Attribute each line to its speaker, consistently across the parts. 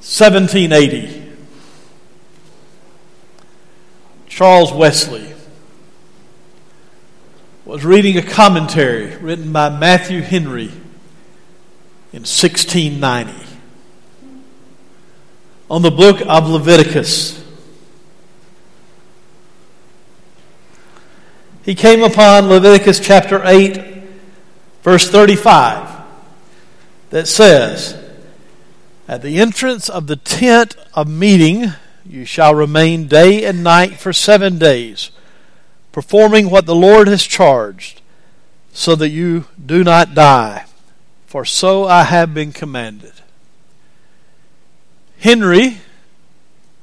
Speaker 1: 1780. Charles Wesley was reading a commentary written by Matthew Henry in 1690 on the book of Leviticus. He came upon Leviticus chapter 8, verse 35, that says, At the entrance of the tent of meeting, you shall remain day and night for seven days, performing what the Lord has charged, so that you do not die. For so I have been commanded. Henry,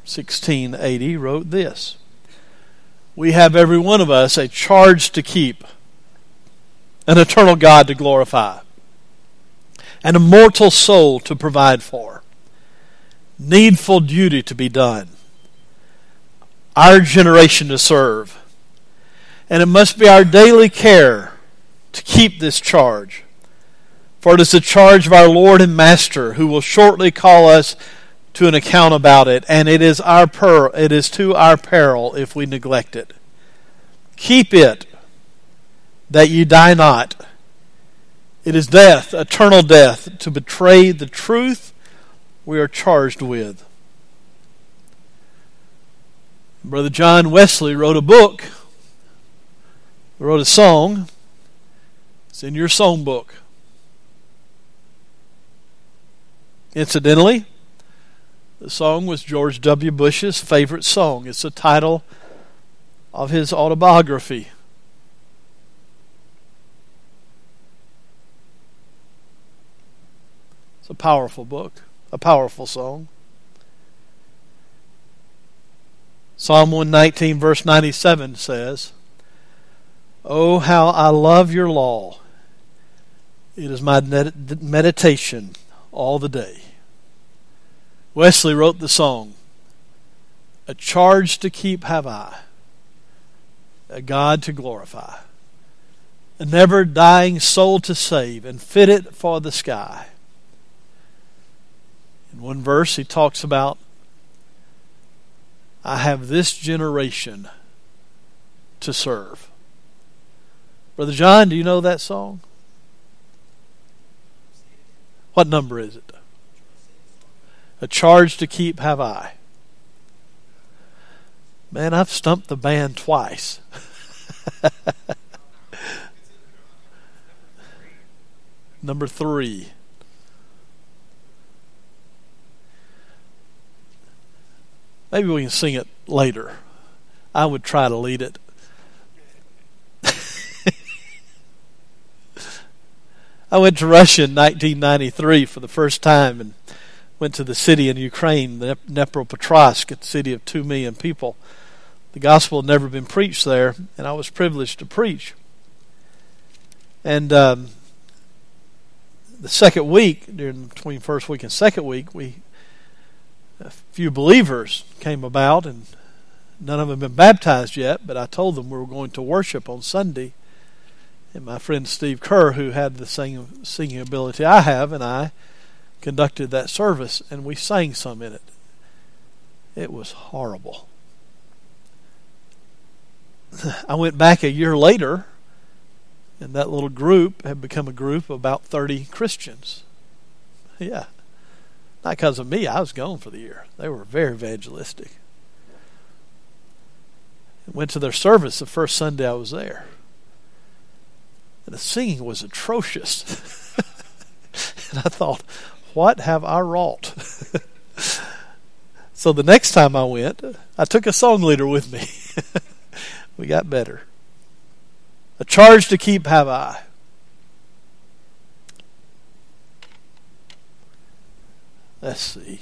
Speaker 1: 1680, wrote this We have every one of us a charge to keep, an eternal God to glorify, an immortal soul to provide for, needful duty to be done, our generation to serve. And it must be our daily care to keep this charge. For it is the charge of our Lord and Master who will shortly call us to an account about it, and it is our per- it is to our peril if we neglect it. Keep it that ye die not. It is death, eternal death, to betray the truth we are charged with. Brother John Wesley wrote a book, wrote a song. It's in your songbook. Incidentally, the song was George W. Bush's favorite song. It's the title of his autobiography. It's a powerful book, a powerful song. Psalm 119, verse 97 says, Oh, how I love your law! It is my meditation all the day. Wesley wrote the song, A charge to keep have I, a God to glorify, a never dying soul to save, and fit it for the sky. In one verse, he talks about I have this generation to serve. Brother John, do you know that song? What number is it? A charge to keep have I. Man, I've stumped the band twice. number three. Maybe we can sing it later. I would try to lead it. I went to Russia in 1993 for the first time and went to the city in Ukraine, the Dnepropetrovsk, a city of two million people. The gospel had never been preached there, and I was privileged to preach. And um, the second week, during between first week and second week, we a few believers came about, and none of them had been baptized yet, but I told them we were going to worship on Sunday. And my friend Steve Kerr, who had the singing, singing ability I have, and I conducted that service, and we sang some in it. It was horrible. I went back a year later, and that little group had become a group of about 30 Christians. Yeah. Not because of me. I was gone for the year. They were very evangelistic. Went to their service the first Sunday I was there. And the singing was atrocious. and I thought, what have I wrought? so the next time I went, I took a song leader with me. we got better. A charge to keep have I. Let's see.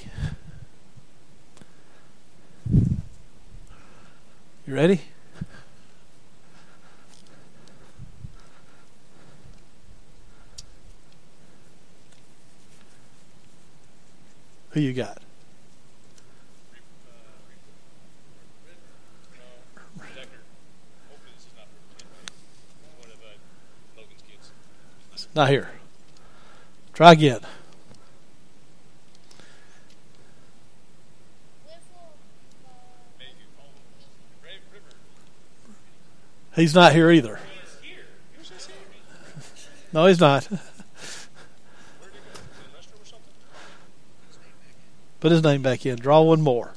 Speaker 1: You ready? Who you got? Not here. Try again. He's not here either. No, he's not. Put his name back in. Draw one more.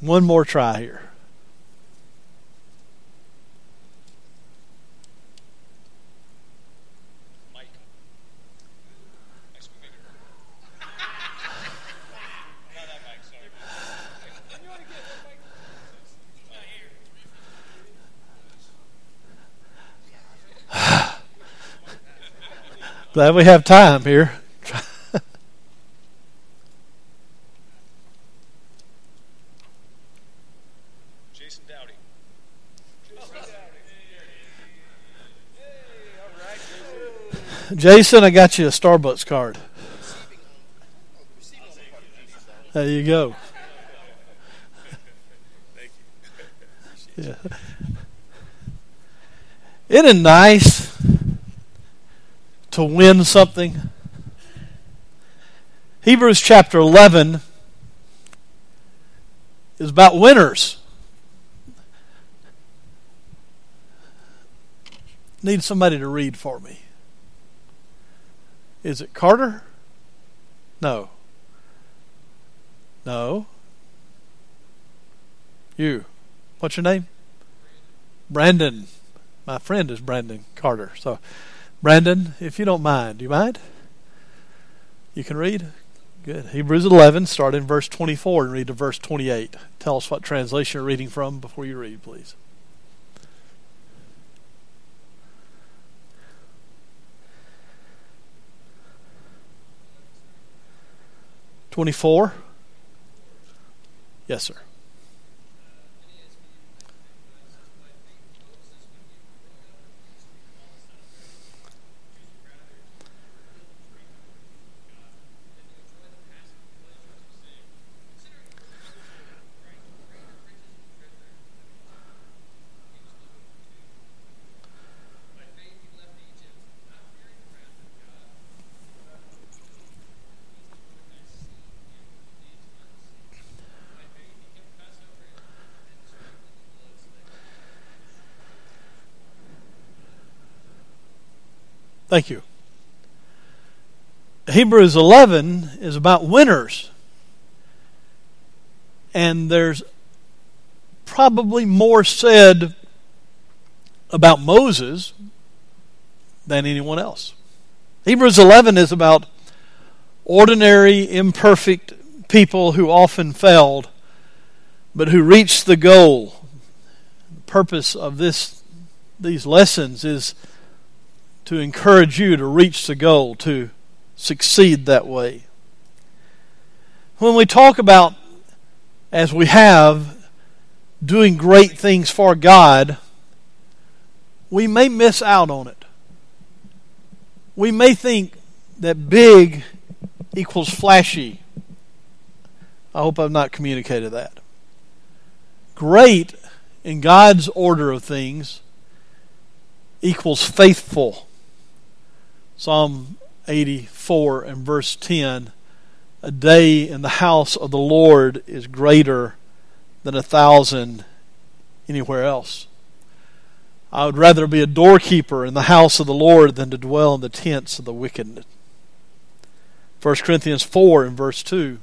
Speaker 1: One more try here. Glad we have time here.
Speaker 2: Jason Dowdy.
Speaker 1: Jason, I got you a Starbucks card. There you go. Yeah. Isn't it nice to win something? Hebrews chapter 11 is about winners. Need somebody to read for me. Is it Carter? No. No. You. What's your name? Brandon. My friend is Brandon Carter. So, Brandon, if you don't mind, do you mind? You can read? Good. Hebrews 11, start in verse 24 and read to verse 28. Tell us what translation you're reading from before you read, please. Twenty-four. Yes, sir. Thank you. Hebrews 11 is about winners. And there's probably more said about Moses than anyone else. Hebrews 11 is about ordinary, imperfect people who often failed, but who reached the goal. The purpose of this, these lessons is to encourage you to reach the goal, to succeed that way. When we talk about, as we have, doing great things for God, we may miss out on it. We may think that big equals flashy. I hope I've not communicated that. Great in God's order of things equals faithful. Psalm 84 and verse 10 A day in the house of the Lord is greater than a thousand anywhere else. I would rather be a doorkeeper in the house of the Lord than to dwell in the tents of the wicked. 1 Corinthians 4 and verse 2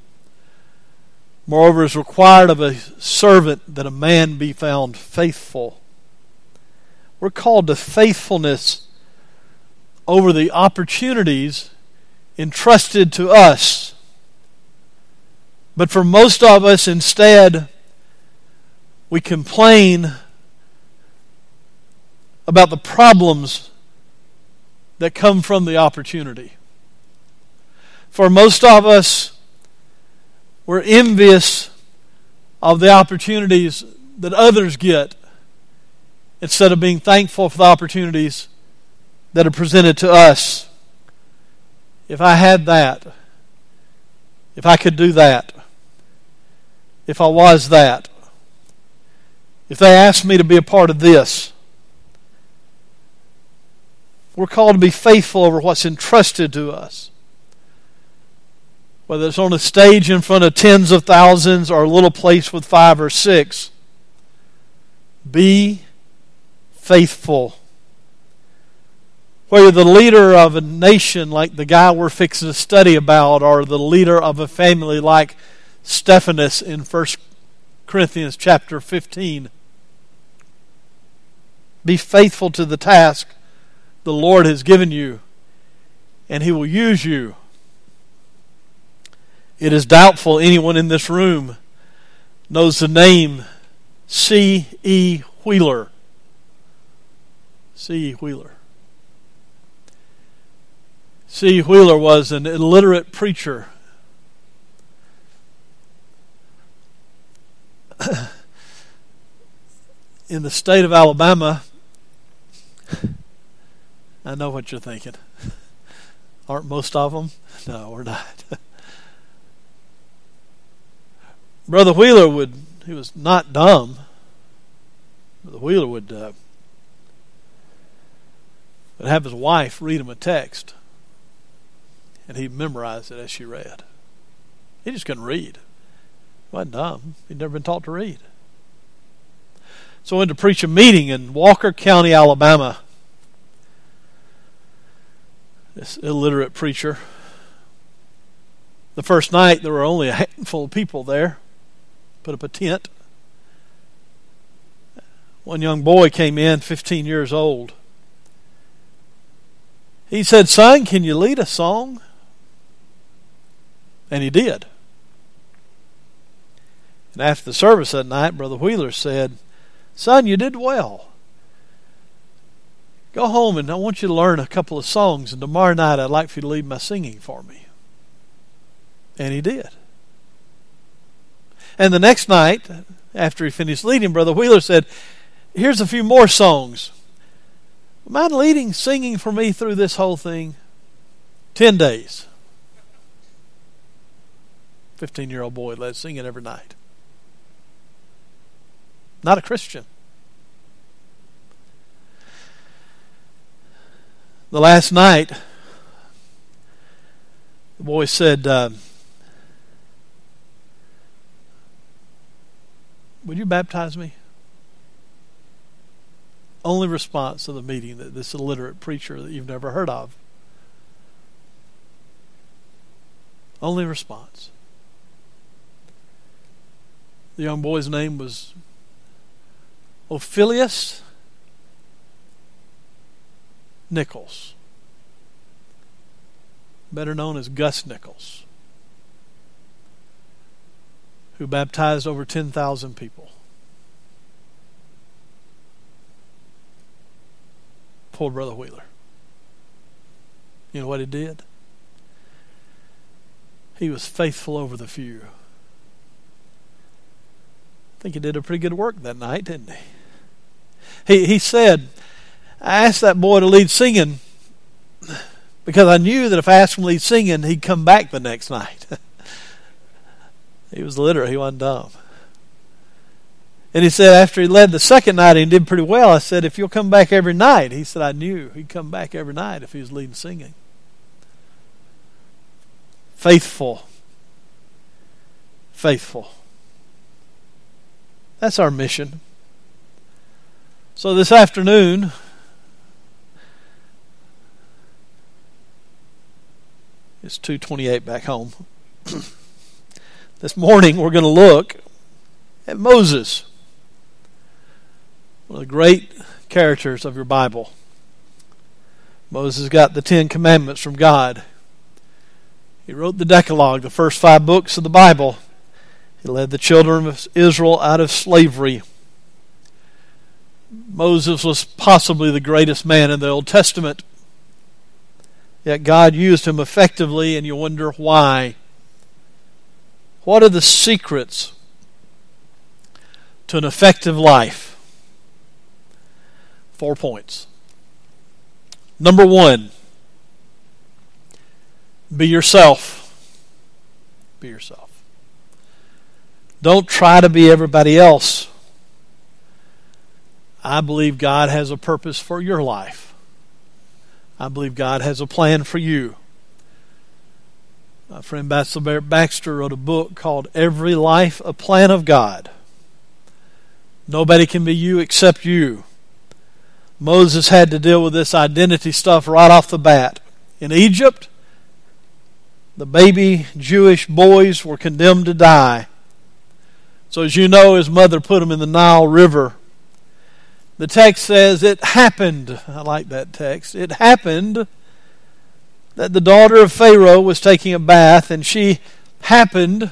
Speaker 1: Moreover, it is required of a servant that a man be found faithful. We're called to faithfulness over the opportunities entrusted to us. But for most of us, instead, we complain about the problems that come from the opportunity. For most of us, we're envious of the opportunities that others get instead of being thankful for the opportunities that are presented to us. If I had that, if I could do that, if I was that, if they asked me to be a part of this, we're called to be faithful over what's entrusted to us. Whether it's on a stage in front of tens of thousands or a little place with five or six, be faithful. Whether the leader of a nation like the guy we're fixing to study about, or the leader of a family like Stephanus in 1 Corinthians chapter 15. Be faithful to the task the Lord has given you, and He will use you. It is doubtful anyone in this room knows the name C. E. Wheeler. C. E. Wheeler. C. Wheeler was an illiterate preacher. in the state of Alabama, I know what you're thinking. Aren't most of them? No, we're not. Brother Wheeler would, he was not dumb. Brother Wheeler would, uh, would have his wife read him a text, and he memorized it as she read. He just couldn't read. He wasn't dumb. He'd never been taught to read. So I went to preach a meeting in Walker County, Alabama this illiterate preacher. The first night, there were only a handful of people there. Put up a tent. One young boy came in, 15 years old. He said, Son, can you lead a song? And he did. And after the service that night, Brother Wheeler said, Son, you did well. Go home and I want you to learn a couple of songs, and tomorrow night I'd like for you to lead my singing for me. And he did. And the next night, after he finished leading, Brother Wheeler said, Here's a few more songs. Mind leading, singing for me through this whole thing? Ten days. 15 year old boy led singing every night. Not a Christian. The last night, the boy said, uh, Would you baptize me? Only response to the meeting that this illiterate preacher that you've never heard of. Only response. The young boy's name was Ophilius Nichols, better known as Gus Nichols, who baptized over 10,000 people. Poor Brother Wheeler. You know what he did? He was faithful over the few. I think he did a pretty good work that night, didn't he? He, he said, I asked that boy to lead singing because I knew that if I asked him to lead singing, he'd come back the next night. he was literate, he wasn't dumb. And he said after he led the second night and did pretty well, I said, if you'll come back every night. He said, I knew he'd come back every night if he was leading singing. Faithful. Faithful. That's our mission. So this afternoon, It's 228 back home. this morning we're going to look at Moses, one of the great characters of your Bible. Moses got the Ten Commandments from God. He wrote the Decalogue, the first five books of the Bible. He led the children of Israel out of slavery. Moses was possibly the greatest man in the Old Testament. Yet God used him effectively, and you wonder why. What are the secrets to an effective life? Four points. Number one, be yourself. Be yourself. Don't try to be everybody else. I believe God has a purpose for your life. I believe God has a plan for you. My friend Baxter wrote a book called Every Life a Plan of God. Nobody can be you except you. Moses had to deal with this identity stuff right off the bat. In Egypt, the baby Jewish boys were condemned to die. So, as you know, his mother put him in the Nile River. The text says, It happened. I like that text. It happened that the daughter of Pharaoh was taking a bath, and she happened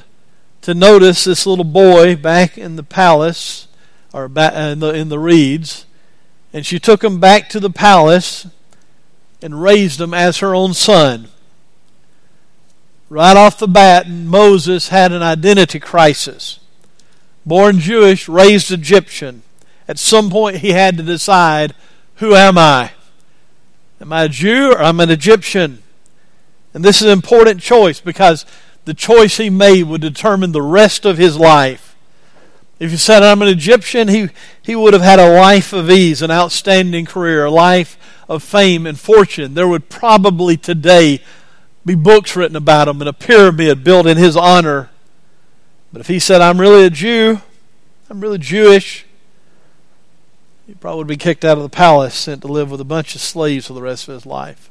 Speaker 1: to notice this little boy back in the palace, or in the, in the reeds, and she took him back to the palace and raised him as her own son. Right off the bat, Moses had an identity crisis. Born Jewish, raised Egyptian. At some point, he had to decide who am I? Am I a Jew or am I an Egyptian? And this is an important choice because the choice he made would determine the rest of his life. If he said, I'm an Egyptian, he, he would have had a life of ease, an outstanding career, a life of fame and fortune. There would probably today be books written about him and a pyramid built in his honor. But if he said, I'm really a Jew, I'm really Jewish, he probably would be kicked out of the palace, sent to live with a bunch of slaves for the rest of his life.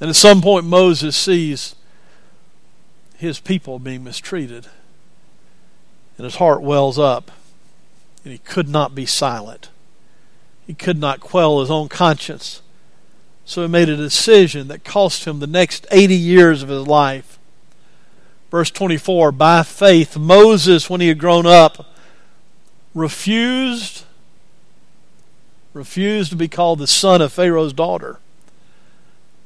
Speaker 1: And at some point, Moses sees his people being mistreated. And his heart wells up. And he could not be silent. He could not quell his own conscience. So he made a decision that cost him the next 80 years of his life. Verse 24 By faith, Moses, when he had grown up, refused refused to be called the son of Pharaoh's daughter.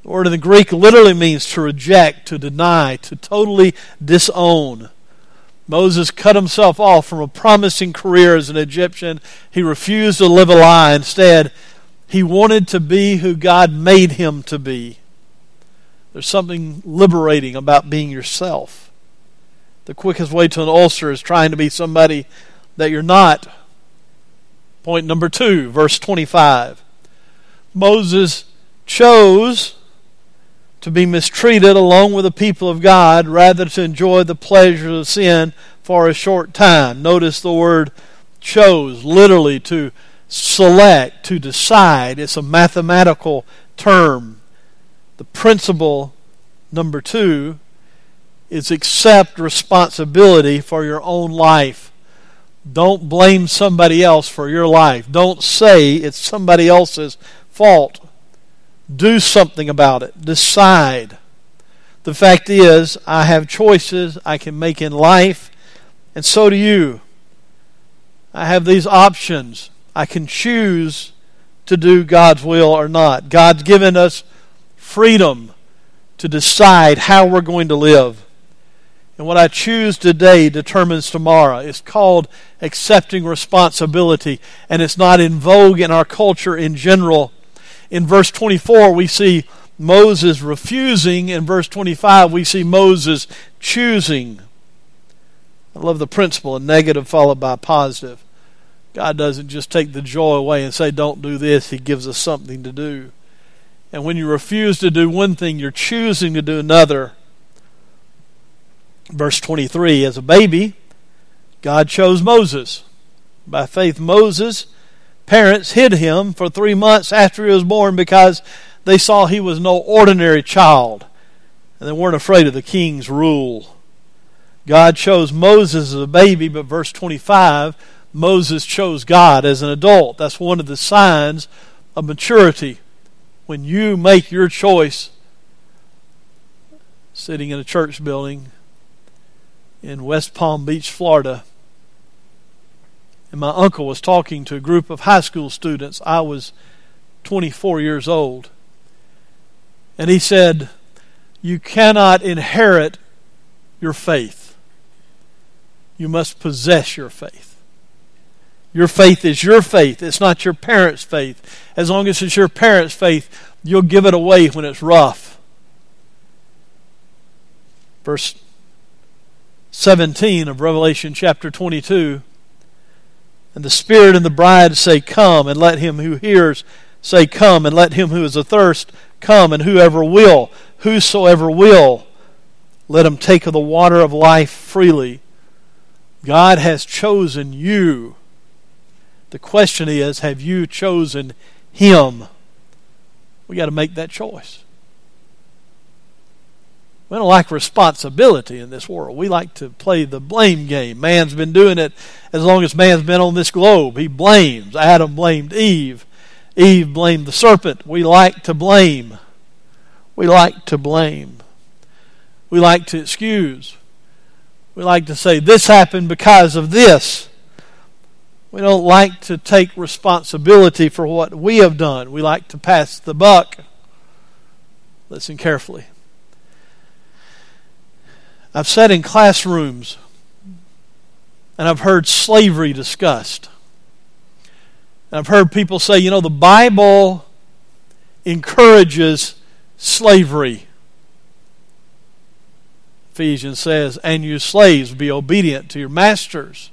Speaker 1: The word in the Greek literally means to reject, to deny, to totally disown. Moses cut himself off from a promising career as an Egyptian. He refused to live a lie. Instead, he wanted to be who God made him to be. There's something liberating about being yourself. The quickest way to an ulcer is trying to be somebody that you're not. Point number two, verse 25. Moses chose to be mistreated along with the people of God rather to enjoy the pleasures of sin for a short time. Notice the word chose, literally to select, to decide. It's a mathematical term. The principle, number two, is accept responsibility for your own life. Don't blame somebody else for your life. Don't say it's somebody else's fault. Do something about it. Decide. The fact is, I have choices I can make in life, and so do you. I have these options. I can choose to do God's will or not. God's given us freedom to decide how we're going to live. And what I choose today determines tomorrow. It's called accepting responsibility, and it's not in vogue in our culture in general in verse 24, we see Moses refusing. In verse 25, we see Moses choosing. I love the principle, of negative followed by positive. God doesn't just take the joy away and say, don't do this. He gives us something to do. And when you refuse to do one thing, you're choosing to do another. Verse 23 As a baby, God chose Moses. By faith, Moses parents hid him for three months after he was born because they saw he was no ordinary child and they weren't afraid of the king's rule. God chose Moses as a baby, but verse 25, Moses chose God as an adult. That's one of the signs of maturity. When you make your choice, sitting in a church building in West Palm Beach, Florida, and my uncle was talking to a group of high school students. I was 24 years old. And he said, You cannot inherit your faith. You must possess your faith. Your faith is your faith. It's not your parents' faith. As long as it's your parents' faith, you'll give it away when it's rough. Verse 17 of Revelation chapter 22 and the Spirit and the bride say, Come, and let him who hears say, Come, and let him who is athirst come, and whoever will, whosoever will, let him take of the water of life freely. God has chosen you The question is have you chosen Him? We got to make that choice. We don't like responsibility in this world. We like to play the blame game. Man's been doing it as long as man's been on this globe. He blames. Adam blamed Eve. Eve blamed the serpent. We like to blame. We like to blame. We like to excuse. We like to say, this happened because of this. We don't like to take responsibility for what we have done. We like to pass the buck. Listen carefully. I've sat in classrooms and I've heard slavery discussed. And I've heard people say, you know, the Bible encourages slavery. Ephesians says, and you slaves be obedient to your masters.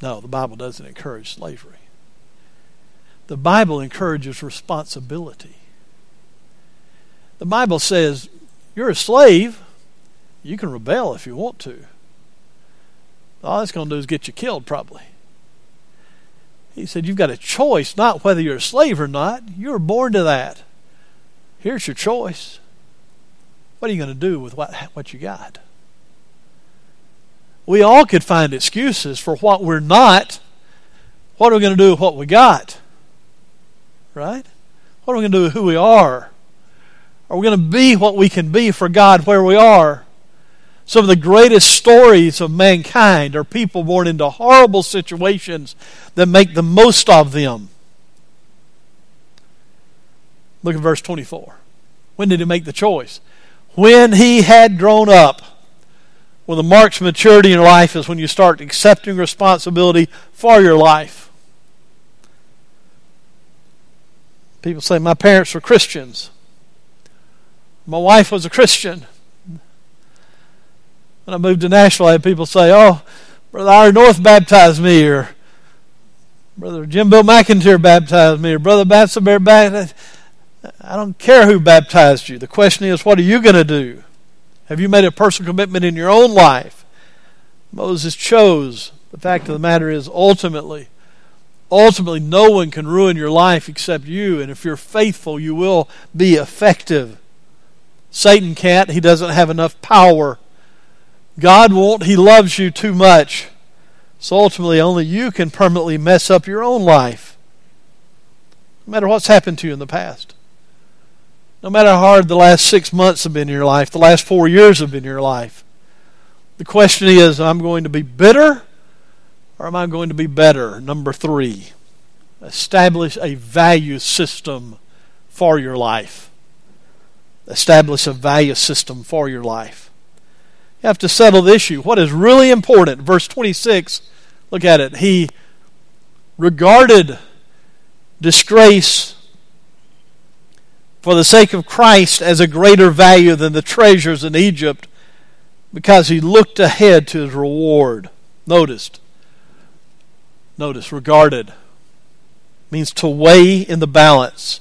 Speaker 1: No, the Bible doesn't encourage slavery. The Bible encourages responsibility. The Bible says you're a slave. You can rebel if you want to. All that's going to do is get you killed, probably. He said, You've got a choice, not whether you're a slave or not. You were born to that. Here's your choice. What are you going to do with what, what you got? We all could find excuses for what we're not. What are we going to do with what we got? Right? What are we going to do with who we are? Are we going to be what we can be for God where we are? Some of the greatest stories of mankind are people born into horrible situations that make the most of them. Look at verse 24. When did he make the choice? When he had grown up. Well, the marks of maturity in life is when you start accepting responsibility for your life. People say, My parents were Christians. My wife was a Christian. When I moved to Nashville, I had people say, Oh, Brother Ira North baptized me, or Brother Jim Bill McInteer baptized me, or Brother Batsabear baptized I don't care who baptized you. The question is, what are you going to do? Have you made a personal commitment in your own life? Moses chose. The fact of the matter is, ultimately, ultimately, no one can ruin your life except you. And if you're faithful, you will be effective. Satan can't. He doesn't have enough power. God won't. He loves you too much. So ultimately, only you can permanently mess up your own life. No matter what's happened to you in the past. No matter how hard the last six months have been in your life, the last four years have been in your life. The question is, am I'm going to be bitter or am I going to be better? Number three, establish a value system for your life establish a value system for your life. You have to settle the issue. What is really important? Verse 26, look at it. He regarded disgrace for the sake of Christ as a greater value than the treasures in Egypt because he looked ahead to his reward. Noticed. Notice, regarded means to weigh in the balance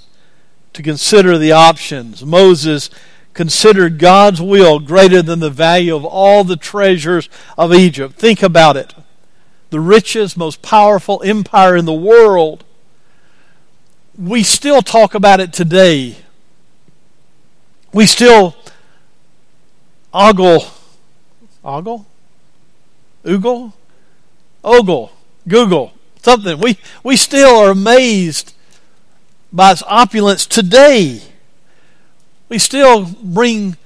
Speaker 1: to consider the options. Moses considered God's will greater than the value of all the treasures of Egypt. Think about it. The richest, most powerful empire in the world. We still talk about it today. We still ogle, ogle, oogle, ogle, Google, something. We, we still are amazed by its opulence today. We still bring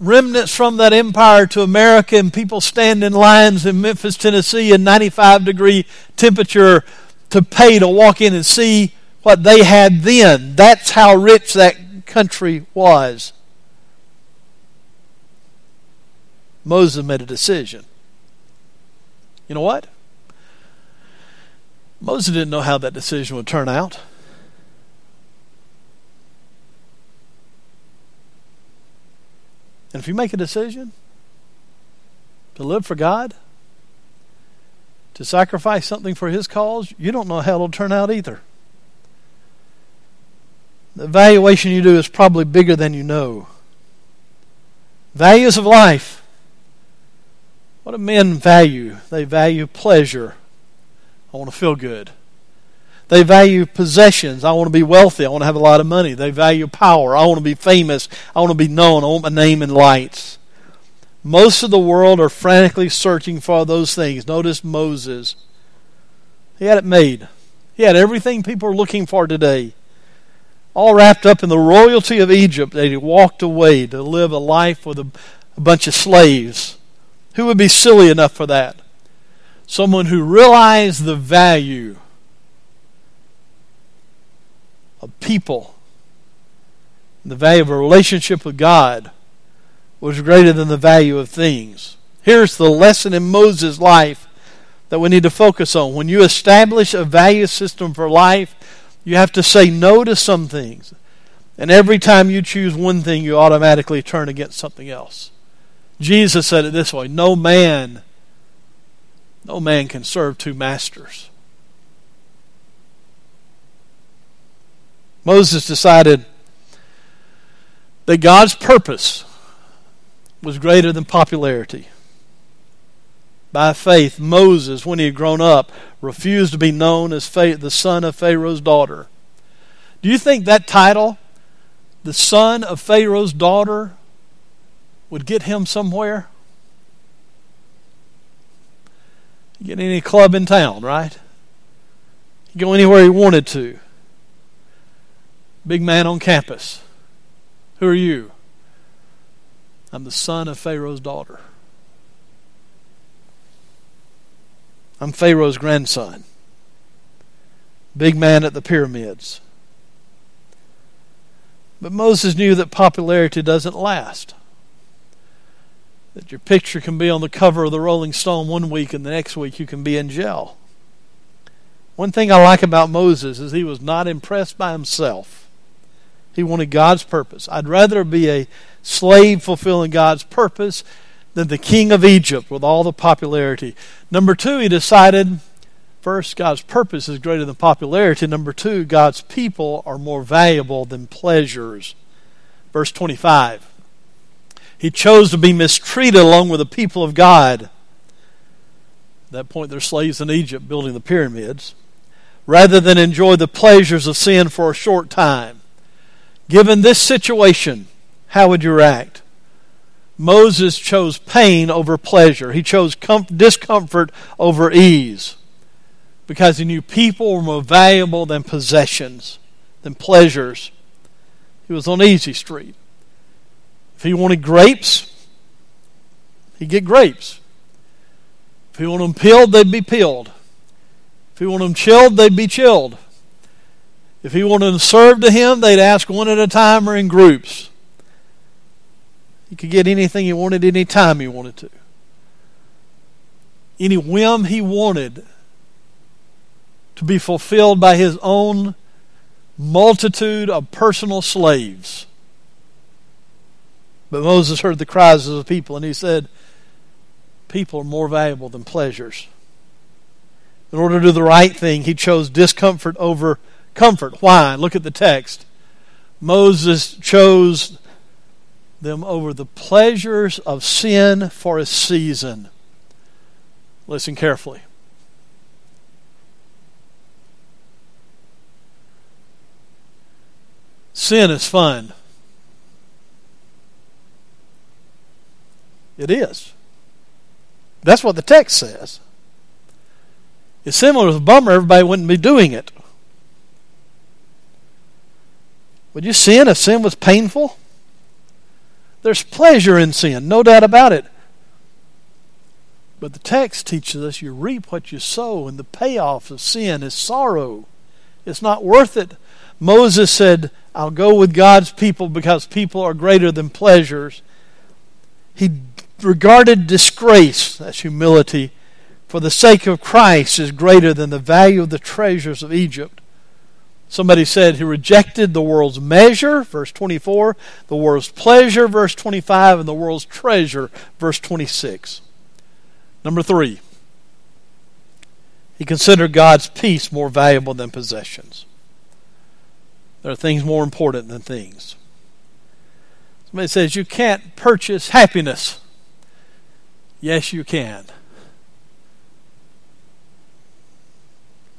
Speaker 1: remnants from that empire to America, and people stand in lines in Memphis, Tennessee, in 95 degree temperature to pay to walk in and see what they had then. That's how rich that country was. Moses made a decision. You know what? Moses didn't know how that decision would turn out. And if you make a decision to live for God, to sacrifice something for His cause, you don't know how it'll turn out either. The evaluation you do is probably bigger than you know. Values of life. What do men value? they value pleasure. I want to feel good. They value possessions. I want to be wealthy. I want to have a lot of money. They value power. I want to be famous. I want to be known. I want my name in lights. Most of the world are frantically searching for those things. Notice Moses. He had it made. He had everything people are looking for today. All wrapped up in the royalty of Egypt. They walked away to live a life with a, a bunch of slaves. Who would be silly enough for that? Someone who realized the value of people, the value of a relationship with God was greater than the value of things. Here's the lesson in Moses' life that we need to focus on. When you establish a value system for life, you have to say no to some things. And every time you choose one thing, you automatically turn against something else. Jesus said it this way No man, no man can serve two masters. Moses decided that God's purpose was greater than popularity. By faith, Moses, when he had grown up, refused to be known as the son of Pharaoh's daughter. Do you think that title, the son of Pharaoh's daughter, would get him somewhere? get any club in town, right? go anywhere he wanted to. Big man on campus. Who are you? I'm the son of Pharaoh's daughter. I'm Pharaoh's grandson. Big man at the pyramids. But Moses knew that popularity doesn't last. That your picture can be on the cover of the Rolling Stone one week and the next week you can be in jail. One thing I like about Moses is he was not impressed by himself. He wanted God's purpose. I'd rather be a slave fulfilling God's purpose than the king of Egypt with all the popularity. Number two, he decided first, God's purpose is greater than popularity. Number two, God's people are more valuable than pleasures. Verse 25. He chose to be mistreated along with the people of God. At that point, they're slaves in Egypt building the pyramids. Rather than enjoy the pleasures of sin for a short time. Given this situation, how would you react? Moses chose pain over pleasure. He chose discomfort over ease because he knew people were more valuable than possessions, than pleasures. He was on easy street. If he wanted grapes, he'd get grapes. If he wanted them peeled, they'd be peeled. If he wanted them chilled, they'd be chilled. If he wanted to serve to him, they'd ask one at a time or in groups. He could get anything he wanted any time he wanted to. Any whim he wanted to be fulfilled by his own multitude of personal slaves. But Moses heard the cries of the people and he said, People are more valuable than pleasures. In order to do the right thing, he chose discomfort over comfort. Why? Look at the text. Moses chose them over the pleasures of sin for a season. Listen carefully. Sin is fun. It is. That's what the text says. It's similar to a bummer, everybody wouldn't be doing it. Would you sin if sin was painful? There's pleasure in sin, no doubt about it. But the text teaches us you reap what you sow, and the payoff of sin is sorrow. It's not worth it. Moses said, I'll go with God's people because people are greater than pleasures. He regarded disgrace, that's humility, for the sake of Christ is greater than the value of the treasures of Egypt. Somebody said he rejected the world's measure, verse 24, the world's pleasure, verse 25, and the world's treasure, verse 26. Number three, he considered God's peace more valuable than possessions. There are things more important than things. Somebody says you can't purchase happiness. Yes, you can.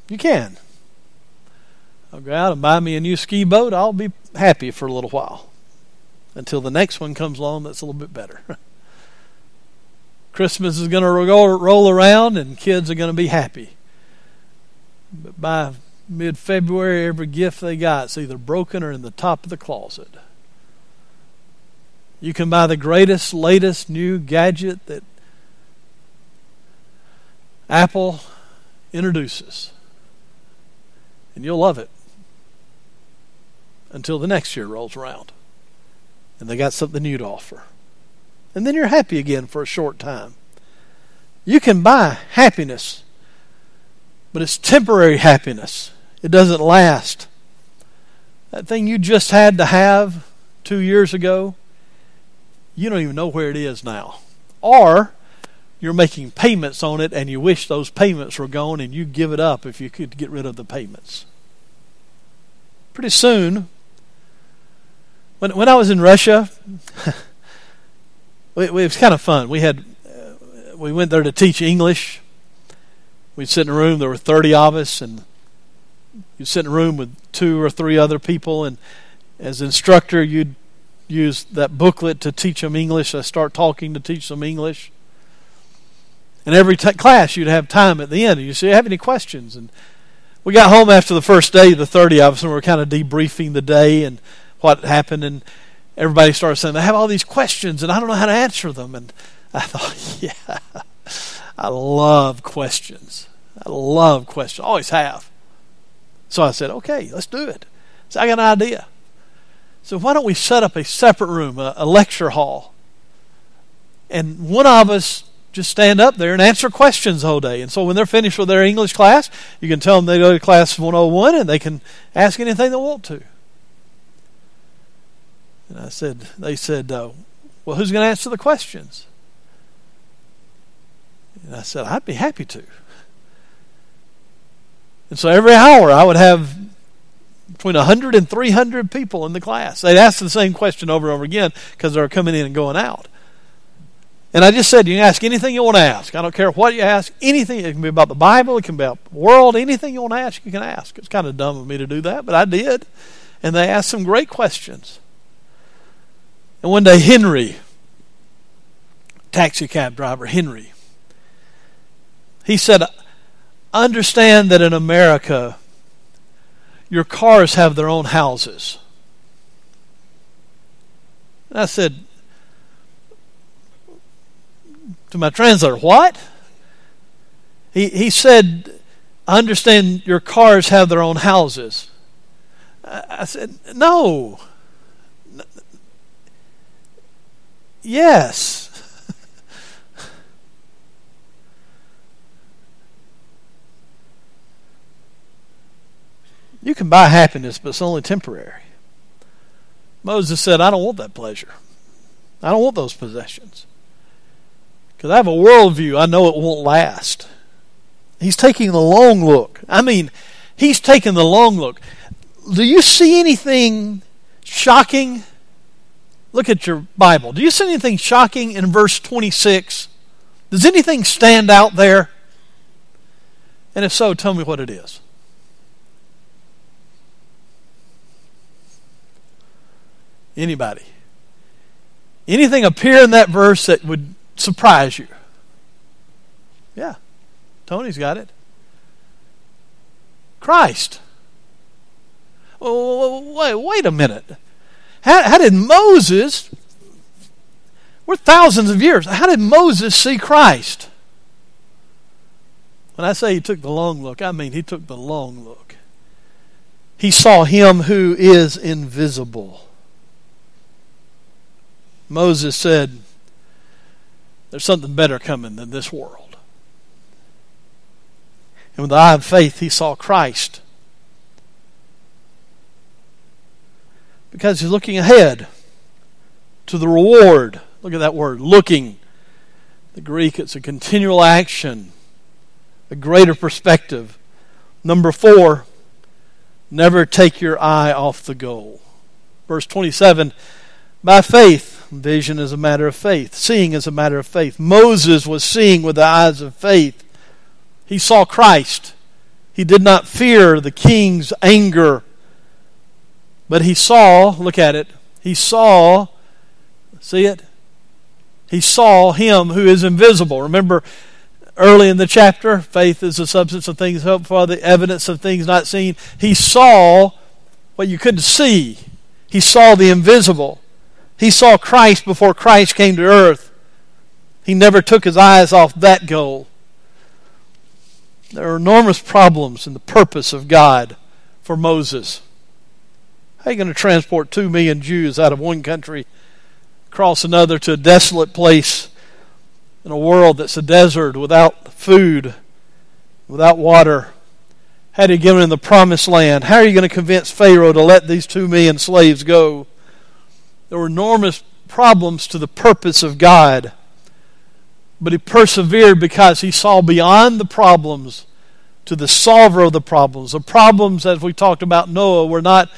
Speaker 1: You can. I'll go out and buy me a new ski boat. I'll be happy for a little while until the next one comes along that's a little bit better. Christmas is going to roll around and kids are going to be happy. But by mid February, every gift they got is either broken or in the top of the closet. You can buy the greatest, latest new gadget that Apple introduces, and you'll love it until the next year rolls around and they got something new to offer. And then you're happy again for a short time. You can buy happiness, but it's temporary happiness. It doesn't last. That thing you just had to have two years ago, you don't even know where it is now. Or you're making payments on it and you wish those payments were gone and you give it up if you could get rid of the payments. Pretty soon, when when I was in Russia, it, was kind of fun. We had uh, we went there to teach English. We'd sit in a room. There were thirty of us, and you'd sit in a room with two or three other people. And as instructor, you'd use that booklet to teach them English. I start talking to teach them English. And every t- class, you'd have time at the end. You say, "Have any questions?" And we got home after the first day, the thirty of us, and we were kind of debriefing the day and what happened, and everybody started saying, I have all these questions, and I don't know how to answer them. And I thought, yeah, I love questions. I love questions. Always have. So I said, okay, let's do it. So I got an idea. So why don't we set up a separate room, a, a lecture hall, and one of us just stand up there and answer questions whole day. And so when they're finished with their English class, you can tell them they go to class 101 and they can ask anything they want to. And I said, they said, uh, well, who's going to answer the questions? And I said, I'd be happy to. And so every hour I would have between 100 and 300 people in the class. They'd ask the same question over and over again because they were coming in and going out. And I just said, you can ask anything you want to ask. I don't care what you ask. Anything. It can be about the Bible. It can be about the world. Anything you want to ask, you can ask. It's kind of dumb of me to do that, but I did. And they asked some great questions. And one day, Henry, taxi cab driver, Henry, he said, Understand that in America, your cars have their own houses. And I said to my translator, What? He, he said, I understand your cars have their own houses. I said, No. Yes. you can buy happiness, but it's only temporary. Moses said, I don't want that pleasure. I don't want those possessions. Because I have a worldview. I know it won't last. He's taking the long look. I mean, he's taking the long look. Do you see anything shocking Look at your Bible. Do you see anything shocking in verse 26? Does anything stand out there? And if so, tell me what it is. Anybody? Anything appear in that verse that would surprise you? Yeah. Tony's got it. Christ. Wait, wait a minute. How, how did Moses, we're thousands of years, how did Moses see Christ? When I say he took the long look, I mean he took the long look. He saw him who is invisible. Moses said, There's something better coming than this world. And with the eye of faith, he saw Christ Because he's looking ahead to the reward. Look at that word, looking. The Greek, it's a continual action, a greater perspective. Number four, never take your eye off the goal. Verse 27 By faith, vision is a matter of faith, seeing is a matter of faith. Moses was seeing with the eyes of faith. He saw Christ, he did not fear the king's anger. But he saw, look at it, he saw, see it? He saw him who is invisible. Remember early in the chapter, faith is the substance of things hoped for, the evidence of things not seen. He saw what you couldn't see. He saw the invisible. He saw Christ before Christ came to earth. He never took his eyes off that goal. There are enormous problems in the purpose of God for Moses. How are you going to transport two million Jews out of one country, across another to a desolate place in a world that's a desert without food, without water? How do you get them in the promised land? How are you going to convince Pharaoh to let these two million slaves go? There were enormous problems to the purpose of God. But he persevered because he saw beyond the problems to the solver of the problems. The problems, as we talked about Noah, were not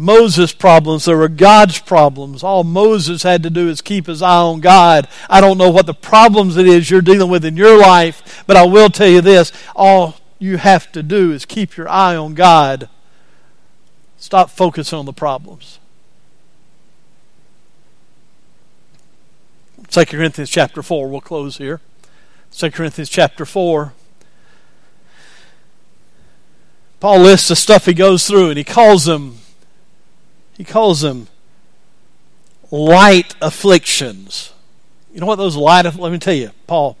Speaker 1: Moses' problems, there were God's problems. All Moses had to do is keep his eye on God. I don't know what the problems it is you're dealing with in your life, but I will tell you this all you have to do is keep your eye on God. Stop focusing on the problems. 2 Corinthians chapter 4. We'll close here. 2 Corinthians chapter 4. Paul lists the stuff he goes through and he calls them he calls them light afflictions. You know what those light let me tell you, Paul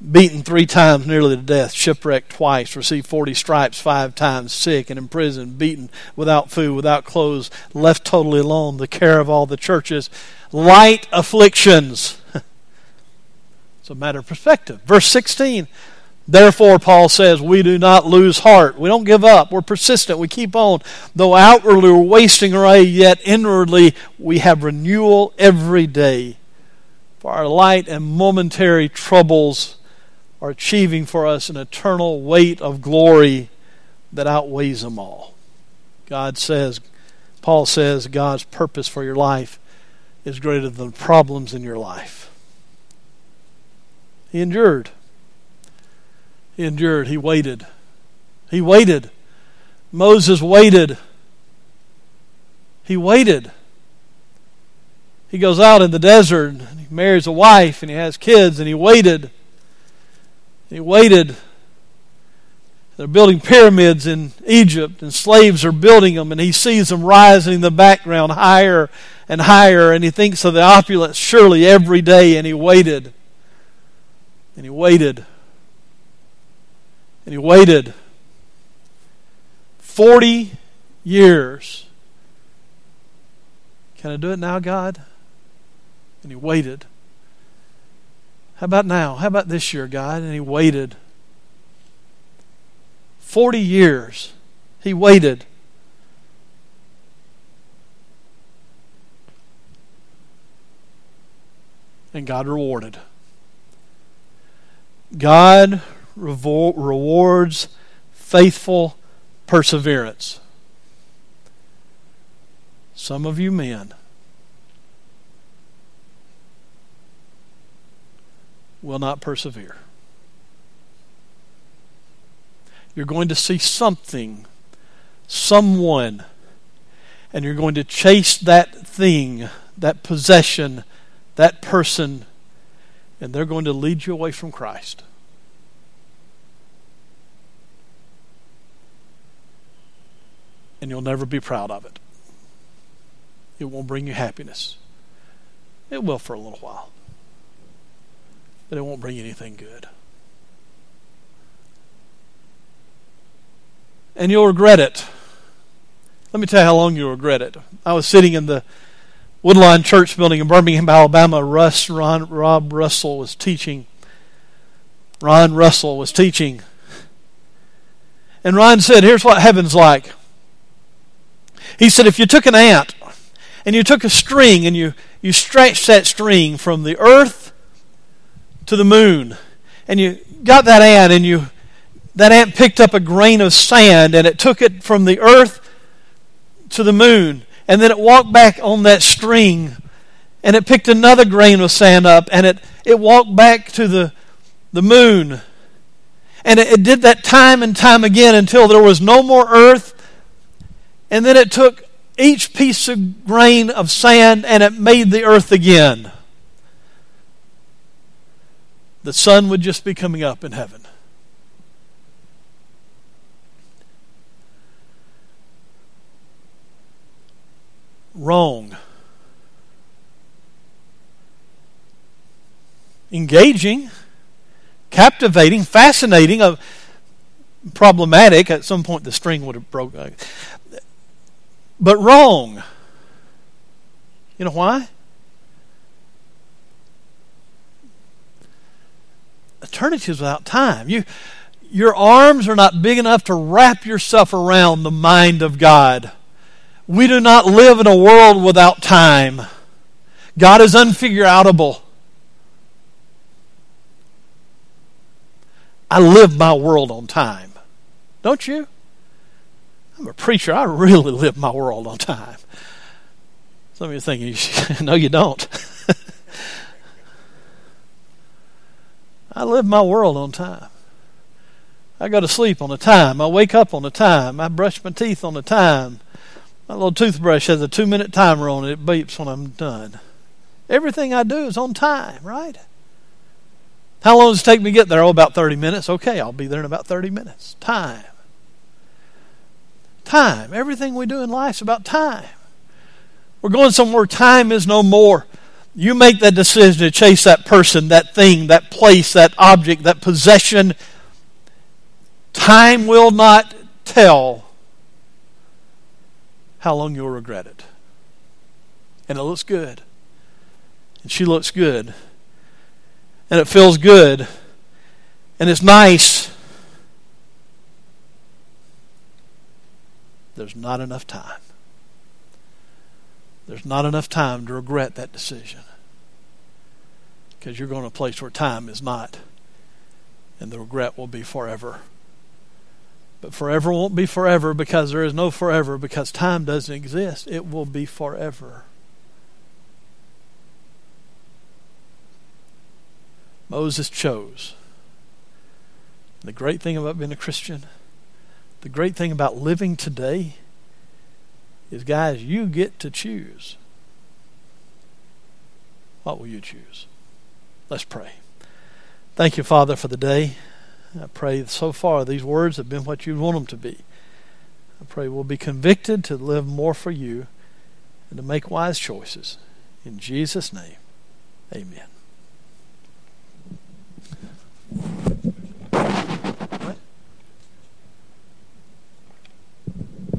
Speaker 1: beaten three times nearly to death, shipwrecked twice, received 40 stripes five times, sick and in prison, beaten without food, without clothes, left totally alone, the care of all the churches. Light afflictions. it's a matter of perspective. Verse 16. Therefore, Paul says, we do not lose heart. We don't give up. We're persistent. We keep on. Though outwardly we're wasting away, yet inwardly we have renewal every day. For our light and momentary troubles are achieving for us an eternal weight of glory that outweighs them all. God says, Paul says, God's purpose for your life is greater than problems in your life. He endured. He endured. He waited. He waited. Moses waited. He waited. He goes out in the desert and he marries a wife and he has kids and he waited. He waited. They're building pyramids in Egypt, and slaves are building them, and he sees them rising in the background higher and higher, and he thinks of the opulence surely every day, and he waited. And he waited. And he waited. Forty years. Can I do it now, God? And he waited. How about now? How about this year, God? And he waited. 40 years. He waited. And God rewarded. God rewards faithful perseverance. Some of you men will not persevere. You're going to see something, someone, and you're going to chase that thing, that possession, that person, and they're going to lead you away from Christ. And you'll never be proud of it. It won't bring you happiness. It will for a little while but it won't bring you anything good. And you'll regret it. Let me tell you how long you'll regret it. I was sitting in the Woodlawn Church building in Birmingham, Alabama. Russ, Ron, Rob Russell was teaching. Ron Russell was teaching. And Ron said, Here's what heaven's like. He said, If you took an ant and you took a string and you, you stretched that string from the earth to the moon. And you got that ant and you that ant picked up a grain of sand and it took it from the earth to the moon. And then it walked back on that string and it picked another grain of sand up and it, it walked back to the, the moon. And it, it did that time and time again until there was no more earth. And then it took each piece of grain of sand and it made the earth again. The sun would just be coming up in heaven. Wrong. Engaging, captivating, fascinating, uh, problematic. At some point, the string would have broke. But wrong. You know why? Eternity is without time. You, your arms are not big enough to wrap yourself around the mind of God. We do not live in a world without time. God is unfigureoutable. I live my world on time. Don't you? I'm a preacher. I really live my world on time. Some of you are thinking, no, you don't. I live my world on time. I go to sleep on a time. I wake up on a time. I brush my teeth on a time. My little toothbrush has a two minute timer on it. It beeps when I'm done. Everything I do is on time, right? How long does it take me to get there? Oh, about 30 minutes. Okay, I'll be there in about 30 minutes. Time. Time. Everything we do in life is about time. We're going somewhere time is no more. You make that decision to chase that person, that thing, that place, that object, that possession. Time will not tell how long you'll regret it. And it looks good. And she looks good. And it feels good. And it's nice. There's not enough time. There's not enough time to regret that decision. Because you're going to a place where time is not. And the regret will be forever. But forever won't be forever because there is no forever because time doesn't exist. It will be forever. Moses chose. The great thing about being a Christian the great thing about living today is, guys, you get to choose. What will you choose? Let's pray. Thank you, Father, for the day. I pray so far these words have been what you want them to be. I pray we'll be convicted to live more for you and to make wise choices. In Jesus' name, amen.